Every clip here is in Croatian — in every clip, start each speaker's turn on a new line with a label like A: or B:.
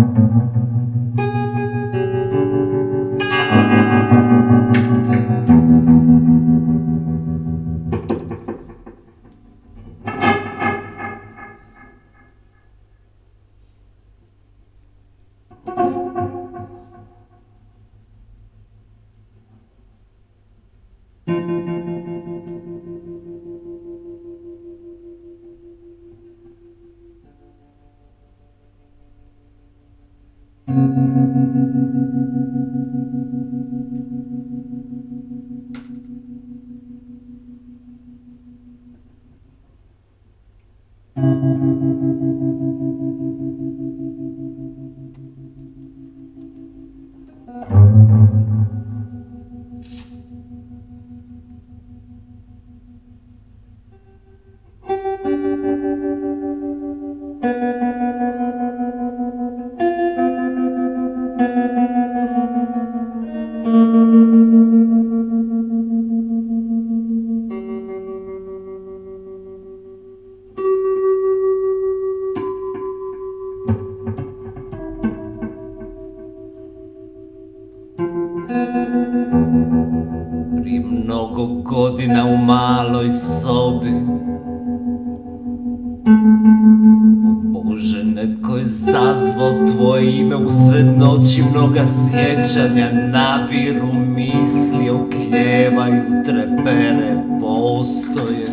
A: thank you mnogo godina u maloj sobi. O Bože, netko je zazvao tvoje ime usred noći Mnoga sjećanja nabiru misli, okljevaju, trepere, postoje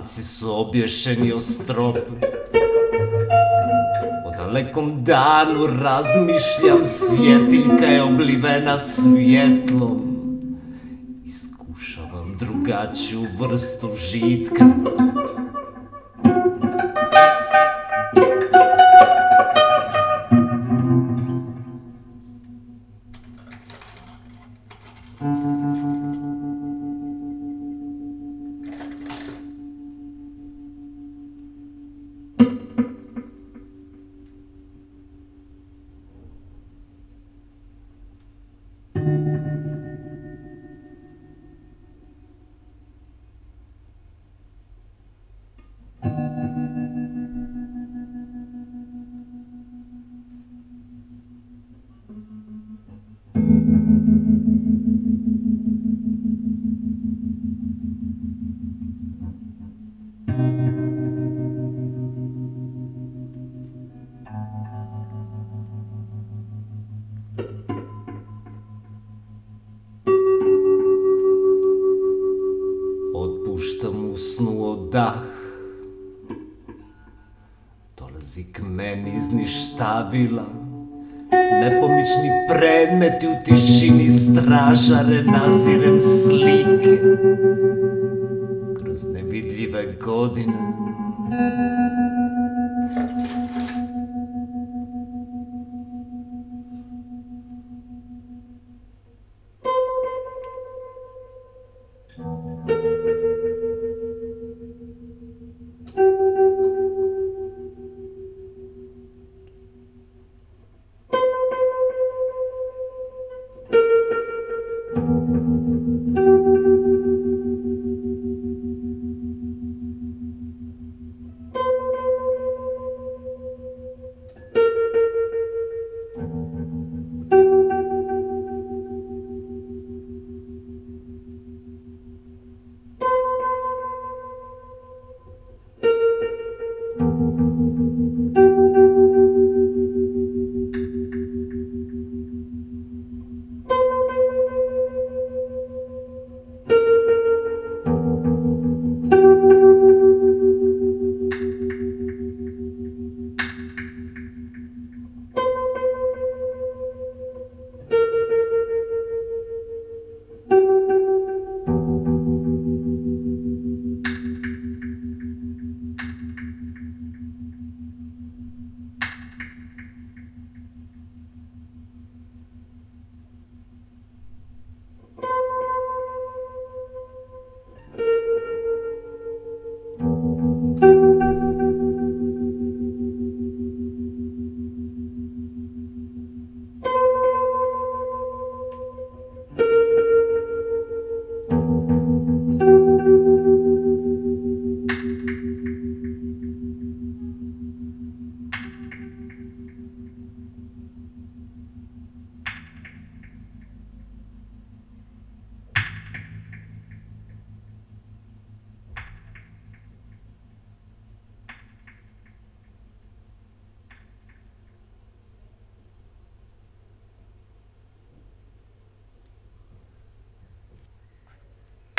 A: Lanci su obješeni o strop O dalekom danu razmišljam Svjetiljka je oblivena svjetlom. Iskušavam drugačiju vrstu žitka dah Dolazi k meni iz ništavila Nepomični predmeti u tišini stražare Nazirem slike. Kroz nevidljive godine